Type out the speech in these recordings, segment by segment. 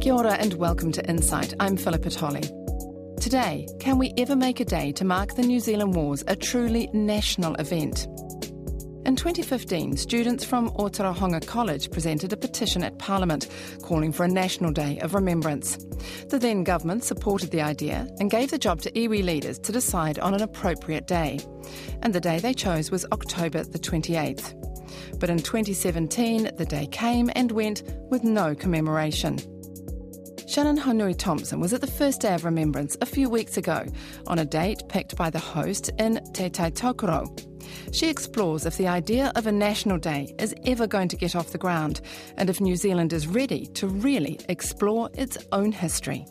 Kia ora and welcome to Insight. I'm Philippa Tolley. Today, can we ever make a day to mark the New Zealand Wars a truly national event? In 2015, students from Otorohanga College presented a petition at Parliament calling for a National Day of Remembrance. The then government supported the idea and gave the job to iwi leaders to decide on an appropriate day. And the day they chose was October the 28th. But in 2017, the day came and went with no commemoration. Shannon Haunui Thompson was at the first day of remembrance a few weeks ago on a date picked by the host in Te Tai Tokerau. She explores if the idea of a national day is ever going to get off the ground and if New Zealand is ready to really explore its own history.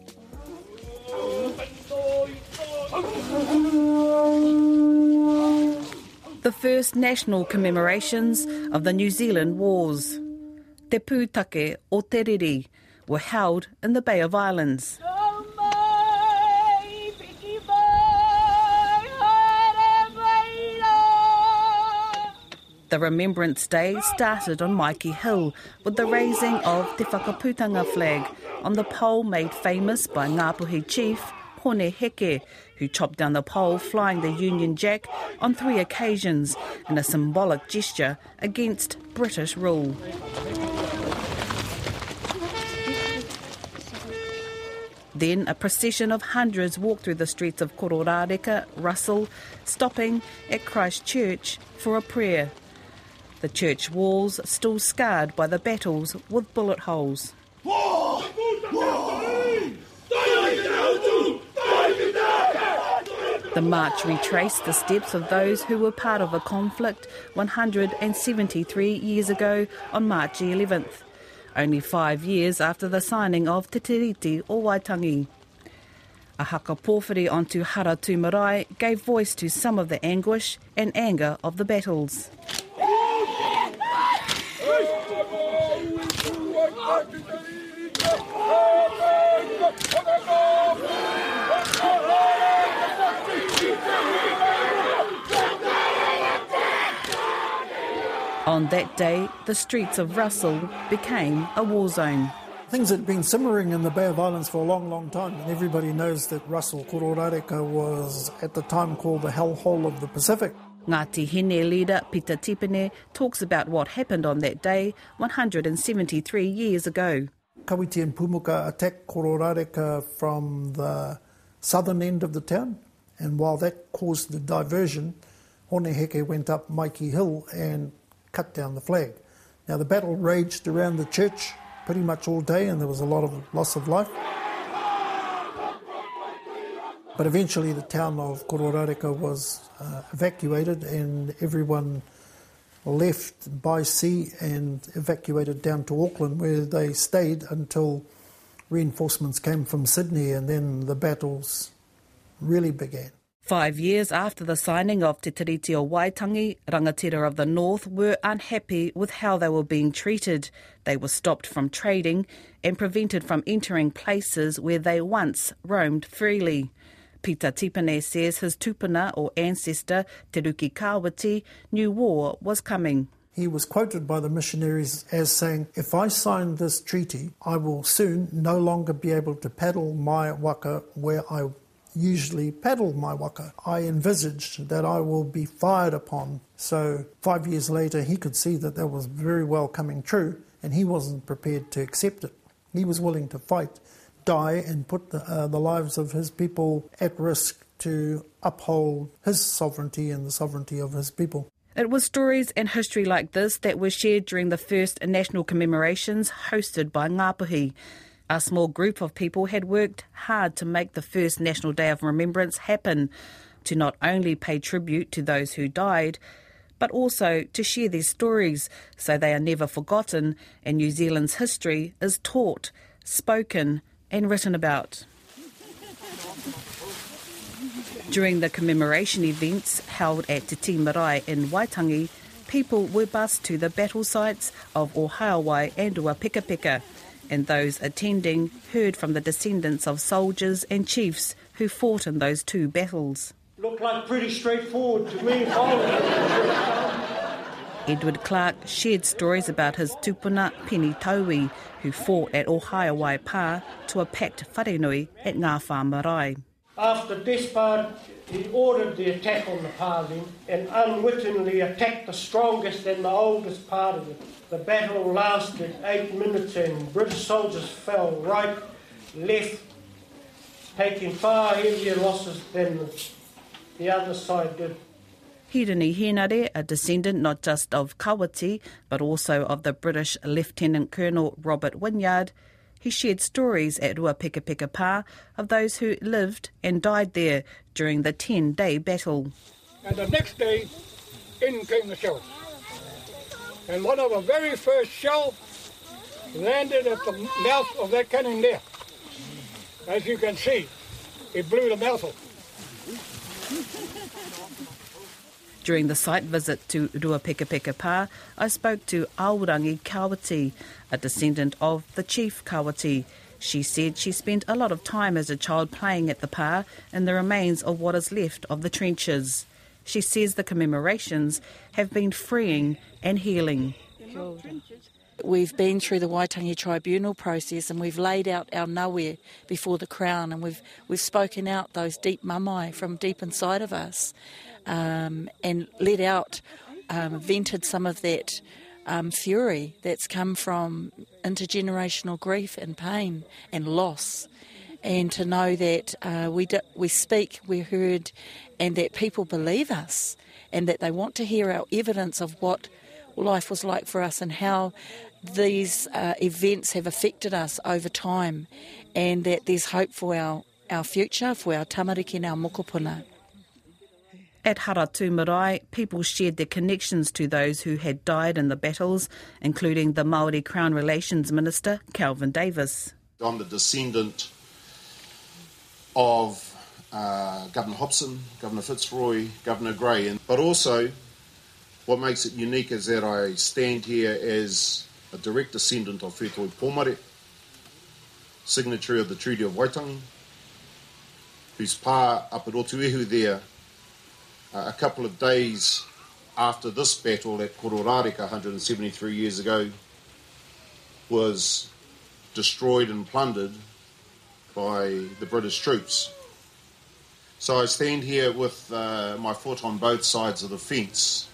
The first national commemorations of the New Zealand Wars. Te pūtake o Te Riri were held in the Bay of Islands. The Remembrance Day started on Maiki Hill with the raising of Te Whakaputanga flag on the pole made famous by Ngāpuhi chief Hone Heke, who chopped down the pole flying the Union Jack on three occasions in a symbolic gesture against British rule. Then a procession of hundreds walked through the streets of Kororareka, Russell, stopping at Christ Church for a prayer. The church walls still scarred by the battles with bullet holes. The march retraced the steps of those who were part of a conflict 173 years ago on March 11th only five years after the signing of Te Tiriti o Waitangi. A haka pōwhiri onto Haratu Marae gave voice to some of the anguish and anger of the battles. On that day, the streets of Russell became a war zone. Things had been simmering in the Bay of Islands for a long, long time, and everybody knows that Russell Kororareka was at the time called the hellhole of the Pacific. Ngāti Hine leader Peter Tipene talks about what happened on that day 173 years ago. Kawiti and Pumuka attacked Kororareka from the southern end of the town, and while that caused the diversion, Hone Heke went up Maiki Hill and cut down the flag. Now, the battle raged around the church pretty much all day, and there was a lot of loss of life. But eventually, the town of Kororareka was uh, evacuated, and everyone left by sea and evacuated down to Auckland, where they stayed until reinforcements came from Sydney, and then the battles really began. Five years after the signing of Te Tiriti o Waitangi, rangatira of the North were unhappy with how they were being treated. They were stopped from trading and prevented from entering places where they once roamed freely. Peter Tipene says his tupuna or ancestor, Te Ruki Kawiti, knew war was coming. He was quoted by the missionaries as saying, If I sign this treaty, I will soon no longer be able to paddle my waka where I usually paddle my waka. I envisaged that I will be fired upon. So five years later, he could see that that was very well coming true, and he wasn't prepared to accept it. He was willing to fight, die, and put the, uh, the lives of his people at risk to uphold his sovereignty and the sovereignty of his people. It was stories and history like this that were shared during the first national commemorations hosted by Ngāpuhi. A small group of people had worked hard to make the first National Day of Remembrance happen, to not only pay tribute to those who died, but also to share their stories so they are never forgotten and New Zealand's history is taught, spoken, and written about. During the commemoration events held at Te Tii Marae in Waitangi, people were bused to the battle sites of Ōhaeawai and Ruapekapeka and those attending heard from the descendants of soldiers and chiefs who fought in those two battles. Looked like pretty straightforward to me. Edward Clark shared stories about his tupuna Pene Taui, who fought at Ōhaeawai Pā to a packed wharenui at Ngā Marae. After this Despard, he ordered the attack on the Pāling and unwittingly attacked the strongest and the oldest part of it. The battle lasted eight minutes and British soldiers fell right, left, taking far heavier losses than the other side did. Hirini Henare, a descendant not just of Kawiti, but also of the British Lieutenant Colonel Robert Wynyard, he shared stories at Ruapekapeka Pā of those who lived and died there during the 10 day battle. And the next day, in came the shells. And one of the very first shells landed at the mouth of that cannon there. As you can see, it blew the mouth off. During the site visit to Ruapekapeka Pā, I spoke to Aorangi Kawiti, a descendant of the chief Kawiti. She said she spent a lot of time as a child playing at the pā in the remains of what is left of the trenches. She says the commemorations have been freeing and healing. We've been through the Waitangi Tribunal process and we've laid out our nawe before the Crown and we've, we've spoken out those deep mamai from deep inside of us um, and let out, um, vented some of that um, fury that's come from intergenerational grief and pain and loss. And to know that uh, we, do, we speak, we're heard, and that people believe us, and that they want to hear our evidence of what life was like for us and how these uh, events have affected us over time, and that there's hope for our, our future, for our tamariki and our mokopuna. At Haratu Marae, people shared their connections to those who had died in the battles, including the Māori Crown Relations Minister, Kelvin Davis. I'm the descendant of uh, Governor Hobson, Governor Fitzroy, Governor Grey, and, but also what makes it unique is that I stand here as a direct descendant of Whetoi Pomare, signatory of the Treaty of Waitangi, whose pā up at Otuihu there a couple of days after this battle at Kororareka 173 years ago was destroyed and plundered by the British troops. So I stand here with uh, my foot on both sides of the fence.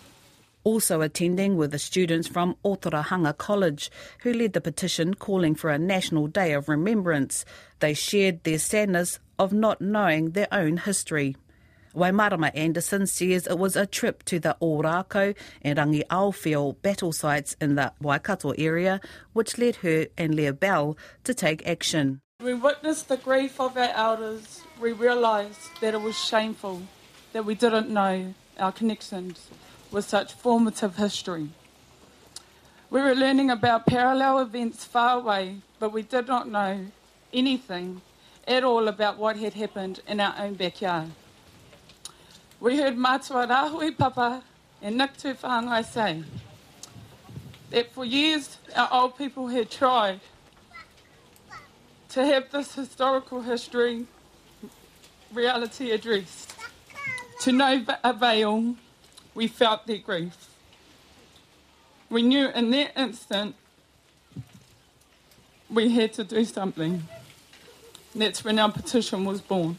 Also attending were the students from Otorohanga College, who led the petition calling for a National Day of Remembrance. They shared their sadness of not knowing their own history. Waimarama Anderson says it was a trip to the Ōrākau and Rangiaowhia battle sites in the Waikato area which led her and Leah Bell to take action. We witnessed the grief of our elders. We realised that it was shameful that we didn't know our connections with such formative history. We were learning about parallel events far away, but we did not know anything at all about what had happened in our own backyard. We heard Matua Papa and Nick Tufāngai say that for years our old people had tried to have this historical history reality addressed. To no avail, we felt their grief. We knew in that instant we had to do something. That's when our petition was born.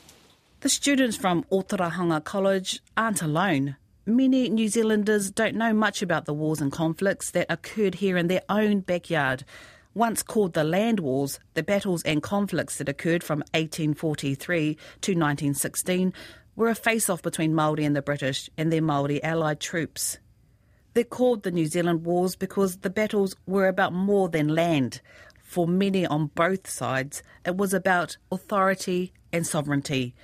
The students from Otorohanga College aren't alone. Many New Zealanders don't know much about the wars and conflicts that occurred here in their own backyard. Once called the Land Wars, the battles and conflicts that occurred from 1843 to 1916 were a face-off between Māori and the British and their Māori allied troops. They're called the New Zealand Wars because the battles were about more than land. For many on both sides, it was about authority and sovereignty.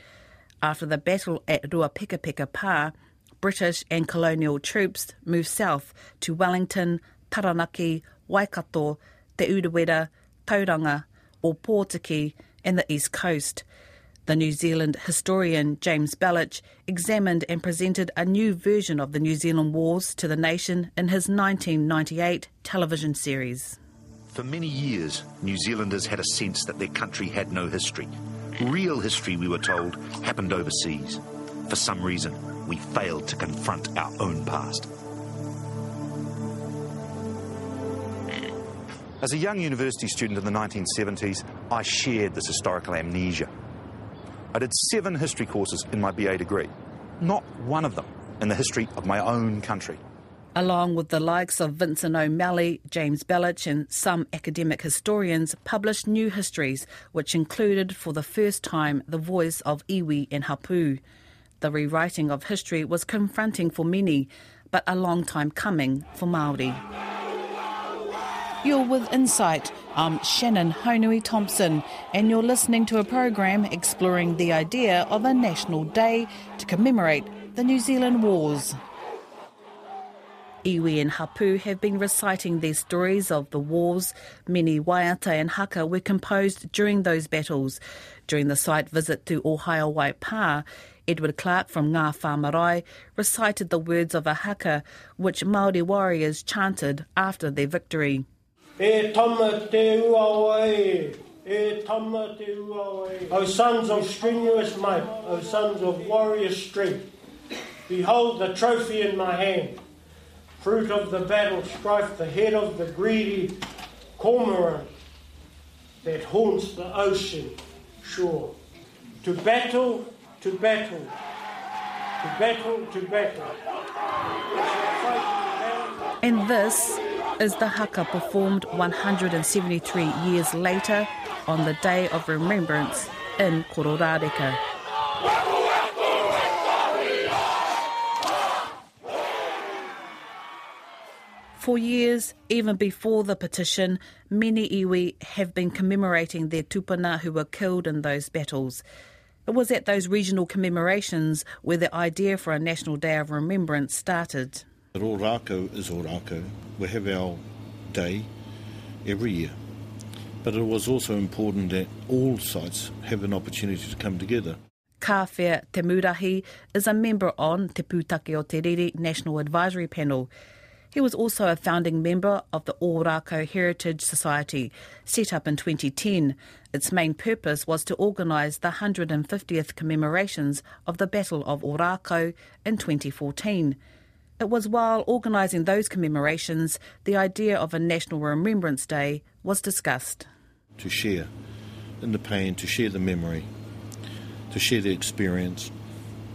After the battle at Ruapekapeka Pā, British and colonial troops moved south to Wellington, Taranaki, Waikato, Te Urewera, Tauranga, Ōpōtiki and the east coast. The New Zealand historian James Belich examined and presented a new version of the New Zealand Wars to the nation in his 1998 television series. For many years, New Zealanders had a sense that their country had no history. Real history, we were told, happened overseas. For some reason, we failed to confront our own past. As a young university student in the 1970s, I shared this historical amnesia. I did seven history courses in my BA degree, not one of them in the history of my own country. Along with the likes of Vincent O'Malley, James Belich, and some academic historians, published new histories, which included for the first time the voice of iwi and hapu. The rewriting of history was confronting for many, but a long time coming for Maori. You're with Insight. I'm Shannon Haunui Thompson, and you're listening to a program exploring the idea of a national day to commemorate the New Zealand Wars. Iwi and Hapu have been reciting their stories of the wars. Many waiata and haka were composed during those battles. During the site visit to Ōhaeawai Pā, Edward Clark from Ngāwhā Marae recited the words of a haka which Māori warriors chanted after their victory. E tama te ua e tama te ua. O sons of strenuous might, O sons of warrior strength, behold the trophy in my hand, fruit of the battle strife, the head of the greedy cormorant that haunts the ocean shore. To battle, to battle, to battle, to battle. And this is the haka performed 173 years later on the Day of Remembrance in Kororareka. For years, even before the petition, many iwi have been commemorating their tupuna who were killed in those battles. It was at those regional commemorations where the idea for a National Day of Remembrance started. Ōrākau is Ōrākau. We have our day every year. But it was also important that all sites have an opportunity to come together. Kawhia Te Murahi is a member on Te Pūtake o Te Riri National Advisory Panel. He was also a founding member of the Ōrākau Heritage Society, set up in 2010. Its main purpose was to organise the 150th commemorations of the Battle of Ōrākau in 2014. It was while organising those commemorations the idea of a National Remembrance Day was discussed. To share in the pain, to share the memory, to share the experience,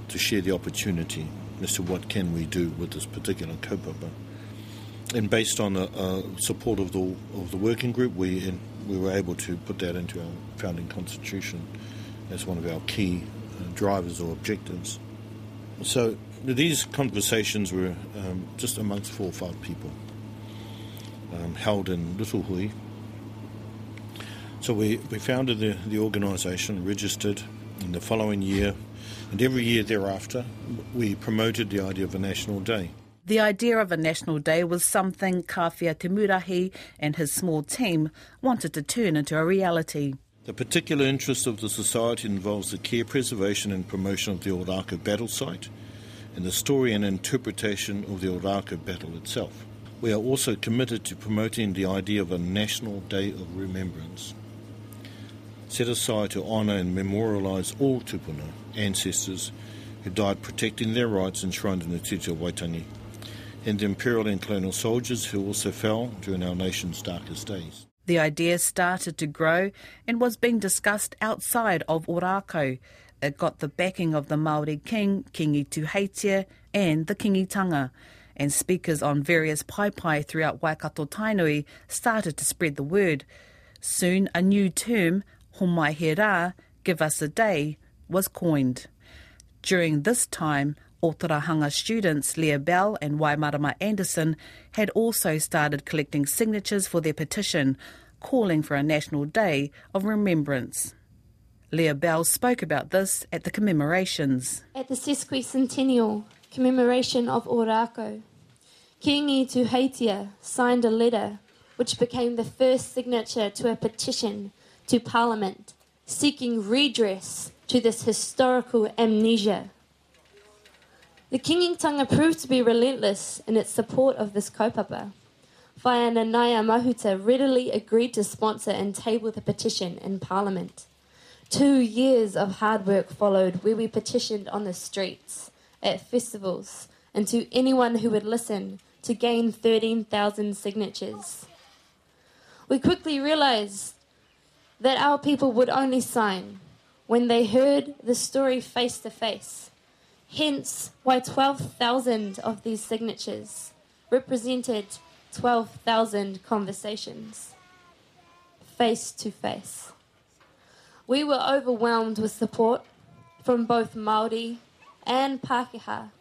to share the opportunity as to what can we do with this particular kaupapa. And based on the uh, support of the of the working group, we in, we were able to put that into our founding constitution as one of our key uh, drivers or objectives. So these conversations were um, just amongst four or five people, um, held in Little Hui. So we, we founded the, the organisation, registered in the following year, and every year thereafter, we promoted the idea of a national day. The idea of a national day was something Kawhia Te Murahi and his small team wanted to turn into a reality. The particular interest of the Society involves the care, preservation, and promotion of the Ōrākau battle site and the story and interpretation of the Ōrākau battle itself. We are also committed to promoting the idea of a National Day of Remembrance, set aside to honour and memorialise all tupuna ancestors who died protecting their rights enshrined in the Tito Waitangi, and imperial and colonial soldiers who also fell during our nation's darkest days. The idea started to grow and was being discussed outside of Ōrākau. It got the backing of the Maori king, Kingi and the Kingitanga. And speakers on various paepae throughout Waikato Tainui started to spread the word. Soon a new term, Homai He Rā, Give Us a Day, was coined. During this time, Otorohanga students Leah Bell and Waimarama Anderson had also started collecting signatures for their petition, calling for a national day of remembrance. Leah Bell spoke about this at the commemorations. At the sesquicentennial commemoration of Ōrākau, Kingi Tuheitia signed a letter which became the first signature to a petition to Parliament seeking redress to this historical amnesia. The Kingitanga proved to be relentless in its support of this kaupapa. Whaea Nanaia Mahuta readily agreed to sponsor and table the petition in Parliament. Two years of hard work followed where we petitioned on the streets, at festivals, and to anyone who would listen to gain 13,000 signatures. We quickly realized that our people would only sign when they heard the story face to face. Hence, why 12,000 of these signatures represented 12,000 conversations face to face. We were overwhelmed with support from both Maori and Pākehā,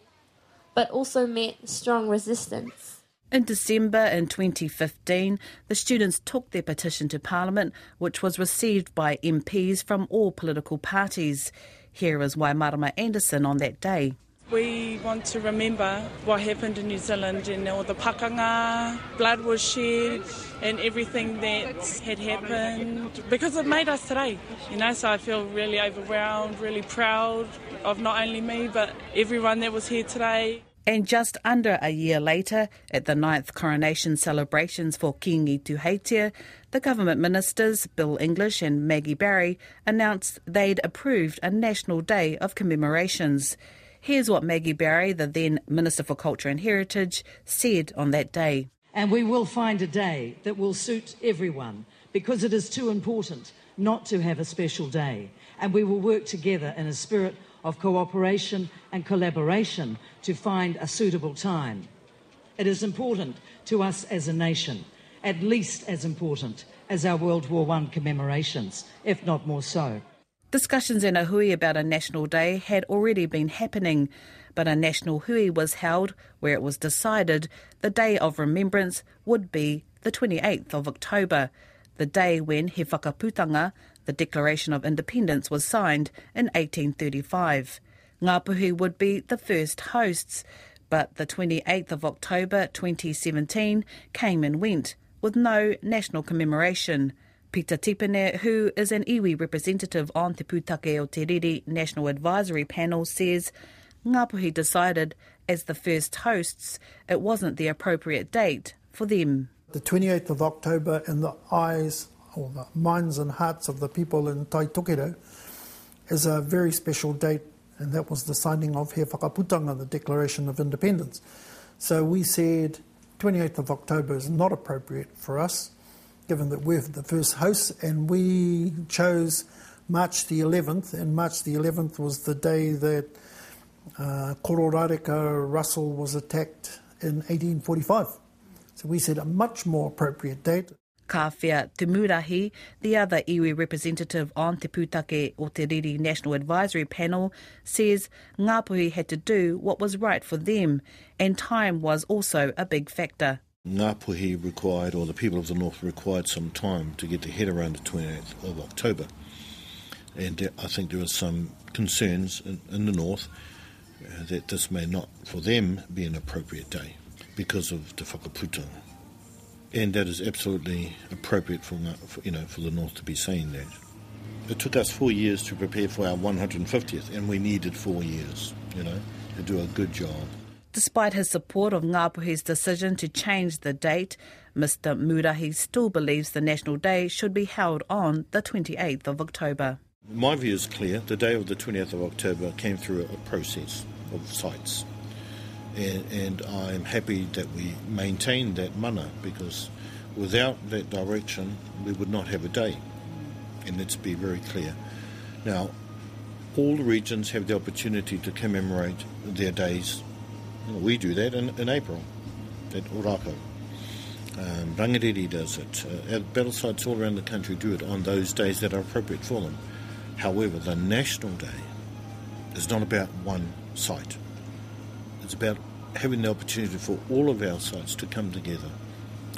but also met strong resistance. In December in 2015, the students took their petition to Parliament, which was received by MPs from all political parties. Here is Waimarama Anderson on that day. We want to remember what happened in New Zealand and all the pakanga, blood was shed, and everything that had happened because it made us today. You know, so I feel really overwhelmed, really proud of not only me but everyone that was here today. And just under a year later, at the ninth coronation celebrations for Kingi Tuheitia, the government ministers, Bill English and Maggie Barry, announced they'd approved a national day of commemorations. Here's what Maggie Barry, the then Minister for Culture and Heritage, said on that day. And we will find a day that will suit everyone because it is too important not to have a special day. And we will work together in a spirit of cooperation and collaboration to find a suitable time. It is important to us as a nation, at least as important as our World War I commemorations, if not more so. Discussions in Ohui about a national day had already been happening, but a national hui was held where it was decided the Day of Remembrance would be the 28th of October, the day when He the Declaration of Independence, was signed in 1835. Ngāpuhi would be the first hosts, but the 28th of October 2017 came and went with no national commemoration. Peter Tipene, who is an iwi representative on Te Pūtake o Te Riri National Advisory Panel, says Ngāpuhi decided, as the first hosts, it wasn't the appropriate date for them. The 28th of October, in the eyes or the minds and hearts of the people in Tai Tokerau, is a very special date, and that was the signing of He Whakaputanga, the Declaration of Independence. So we said 28th of October is not appropriate for us given that we're the first hosts, and we chose March the 11th, and March the 11th was the day that uh, Kororareka Russell was attacked in 1845. So we said a much more appropriate date. Kawhia Tumurahi, the other iwi representative on Te Pūtake o Te Riri National Advisory Panel, says Ngāpuhi had to do what was right for them, and time was also a big factor. Ngāpuhi required, or the people of the north required some time to get their head around the 28th of October. And I think there are some concerns in, in the north uh, that this may not, for them, be an appropriate day because of the whakaputanga. And that is absolutely appropriate for, you know, for the north to be saying that. It took us four years to prepare for our 150th, and we needed four years, you know, to do a good job. Despite his support of Ngāpuhi's decision to change the date, Mr Murahi still believes the National Day should be held on the 28th of October. My view is clear. The day of the 20th of October came through a process of sites. And, and I'm happy that we maintain that mana because without that direction, we would not have a day. And let's be very clear. Now, all the regions have the opportunity to commemorate their days we do that in, in April at Ōrākau. Um, Rangiriri does it. Uh, battle sites all around the country do it on those days that are appropriate for them. However, the National Day is not about one site. It's about having the opportunity for all of our sites to come together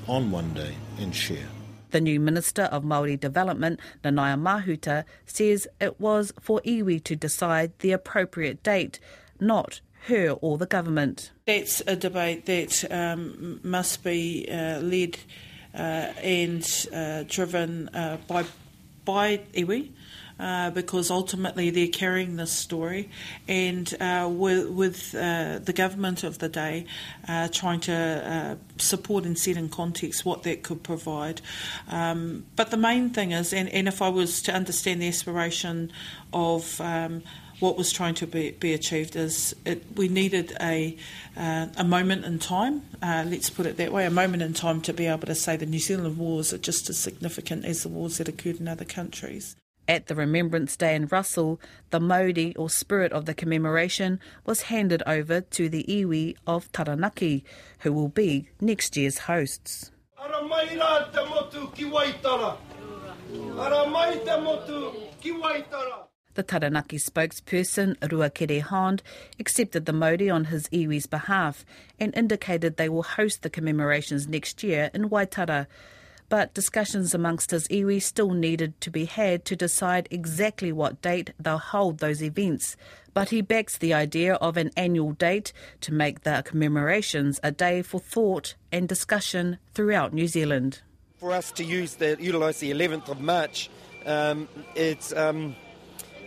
on one day and share. The new Minister of Māori Development, Nanaia Mahuta, says it was for iwi to decide the appropriate date, not her or the government. That's a debate that um, must be uh, led uh, and uh, driven uh, by by iwi. Uh, because ultimately they're carrying this story, and uh, with, with the government of the day trying to support and set in context what that could provide. Um, but the main thing is, and, and, if I was to understand the aspiration of um, what was trying to be, be achieved is it, we needed a, uh, a moment in time, uh, let's put it that way, a moment in time to be able to say the New Zealand wars are just as significant as the wars that occurred in other countries. At the Remembrance Day in Russell, the mauri or spirit of the commemoration was handed over to the iwi of Taranaki, who will be next year's hosts. Ara mai rā te motu ki Waitara. Ara mai te motu ki Waitara. The Taranaki spokesperson, Ruakere Hond, accepted the mauri on his iwi's behalf and indicated they will host the commemorations next year in Waitara. But discussions amongst his iwi still needed to be had to decide exactly what date they'll hold those events. But he backs the idea of an annual date to make the commemorations a day for thought and discussion throughout New Zealand. For us to use the utilise the 11th of March, um, it's. Um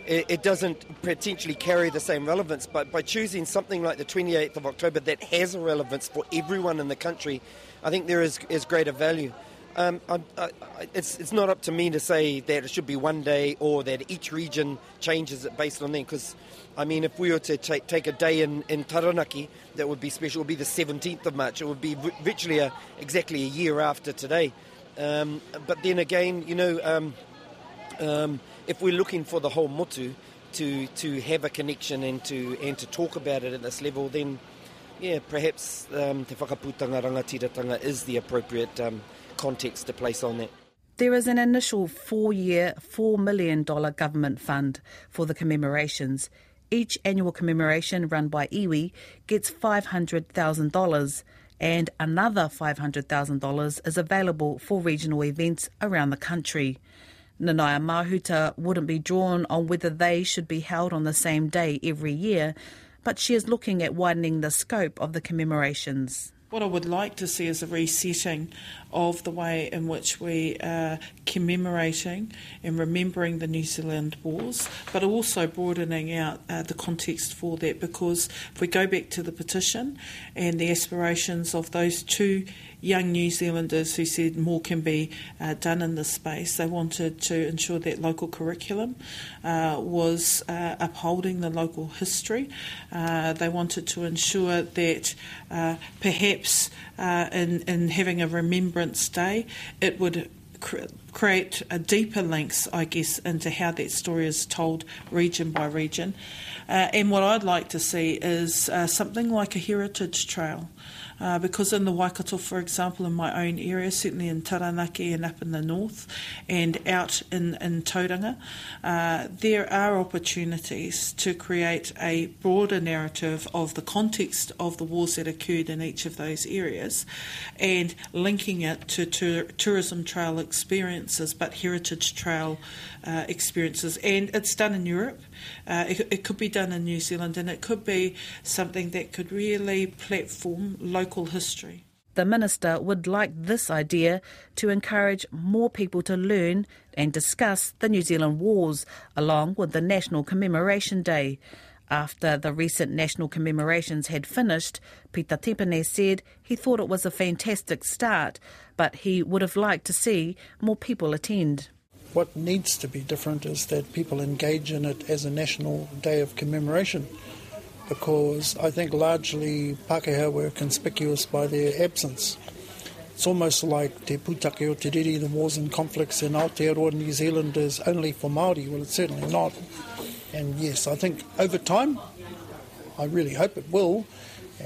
it, doesn't potentially carry the same relevance. But by choosing something like the 28th of October that has a relevance for everyone in the country, I think there is, is greater value. Um, I, I, it's, it's not up to me to say that it should be one day or that each region changes it based on them. Because, I mean, if we were to take, take a day in, in Taranaki that would be special, it would be the 17th of March. It would be virtually a, exactly a year after today. Um, but then again, you know, um, um if we're looking for the whole motu to to have a connection and to and to talk about it at this level, then yeah, perhaps um, te whakaputanga rangatiratanga is the appropriate um, context to place on that. There is an initial four-year, $4 million government fund for the commemorations. Each annual commemoration run by iwi gets $500,000 and another $500,000 is available for regional events around the country. Nanaia Mahuta wouldn't be drawn on whether they should be held on the same day every year, but she is looking at widening the scope of the commemorations. What I would like to see is a resetting of the way in which we are commemorating and remembering the New Zealand wars, but also broadening out uh, the context for that because if we go back to the petition and the aspirations of those two young New Zealanders who said more can be uh, done in this space. They wanted to ensure that local curriculum uh, was uh, upholding the local history. Uh, they wanted to ensure that uh, perhaps uh, in, in having a Remembrance Day, it would create a deeper links, I guess, into how that story is told region by region. Uh, and what I'd like to see is uh, something like a heritage trail. Uh, because in the Waikato, for example, in my own area, certainly in Taranaki and up in the north and out in, in Tauranga, uh, there are opportunities to create a broader narrative of the context of the wars that occurred in each of those areas and linking it to tourism trail experiences, but heritage trail uh, experiences. And it's done in Europe. Uh, it, it, could be done in New Zealand, and it could be something that could really platform local history. The Minister would like this idea to encourage more people to learn and discuss the New Zealand wars, along with the National Commemoration Day. After the recent national commemorations had finished, Peter Tipene said he thought it was a fantastic start, but he would have liked to see more people attend. What needs to be different is that people engage in it as a national day of commemoration because I think largely Pākehā were conspicuous by their absence. It's almost like Te Pūtake o Te Riri, the wars and conflicts in Aotearoa, New Zealand is only for Māori. Well, it's certainly not. And yes, I think over time, I really hope it will, uh,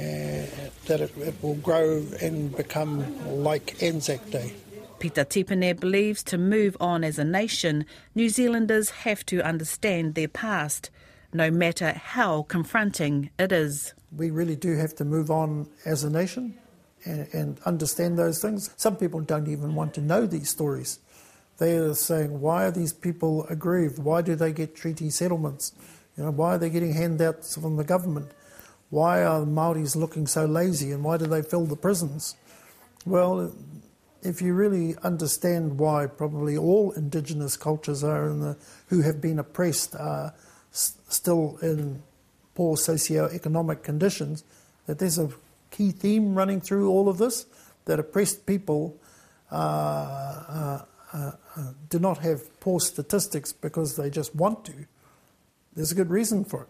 that it, it will grow and become like Anzac Day. Peter Tipene believes to move on as a nation, New Zealanders have to understand their past, no matter how confronting it is. We really do have to move on as a nation and, and understand those things. Some people don't even want to know these stories. They are saying, why are these people aggrieved? Why do they get treaty settlements? You know, why are they getting handouts from the government? Why are the Maoris looking so lazy and why do they fill the prisons? Well, if you really understand why probably all indigenous cultures are in the, who have been oppressed are still in poor socio-economic conditions, that there's a key theme running through all of this, that oppressed people uh, uh, uh, uh do not have poor statistics because they just want to. there's a good reason for it.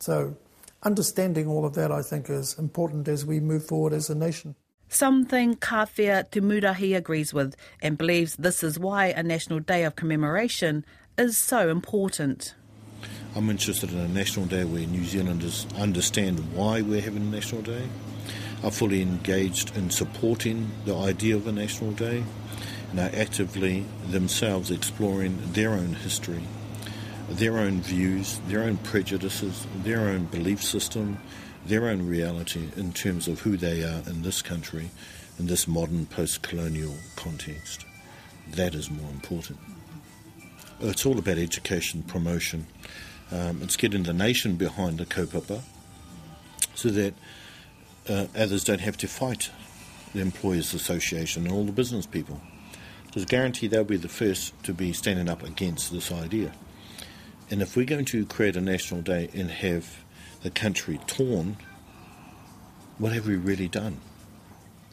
So, understanding all of that, I think, is important as we move forward as a nation. Something Kawhia Tumurahi agrees with and believes this is why a National Day of Commemoration is so important. I'm interested in a National Day where New Zealanders understand why we're having a National Day, are fully engaged in supporting the idea of a National Day, and are actively themselves exploring their own history, their own views, their own prejudices, their own belief system, their own reality in terms of who they are in this country, in this modern post colonial context. That is more important. It's all about education, promotion. Um, it's getting the nation behind the kaupapa so that uh, others don't have to fight the Employers Association and all the business people. Because guarantee they'll be the first to be standing up against this idea. And if we're going to create a national day and have the country torn, what have we really done?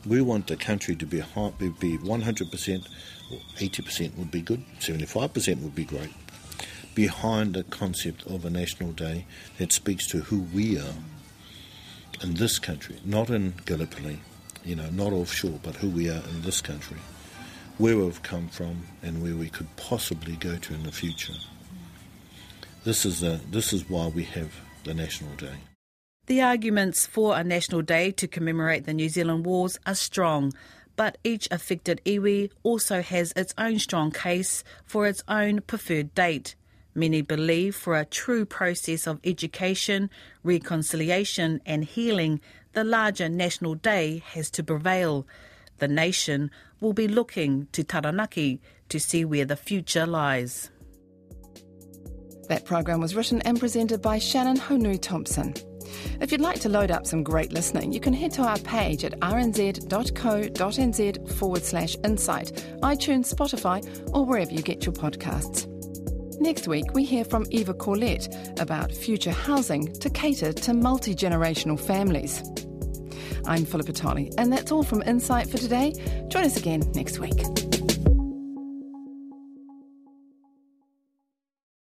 We want the country to be, be 100% or 80% would be good, 75% would be great, behind the concept of a national day that speaks to who we are in this country, not in Gallipoli, you know, not offshore, but who we are in this country, where we've come from, and where we could possibly go to in the future. This is, a, this is why we have the National Day. The arguments for a National Day to commemorate the New Zealand Wars are strong, but each affected iwi also has its own strong case for its own preferred date. Many believe for a true process of education, reconciliation, and healing, the larger National Day has to prevail. The nation will be looking to Taranaki to see where the future lies. That program was written and presented by Shannon Haunui Thompson. If you'd like to load up some great listening, you can head to our page at rnz.co.nz forward slash insight, iTunes, Spotify, or wherever you get your podcasts. Next week, we hear from Eva Corlett about future housing to cater to multi generational families. I'm Philippa Tolley, and that's all from Insight for today. Join us again next week.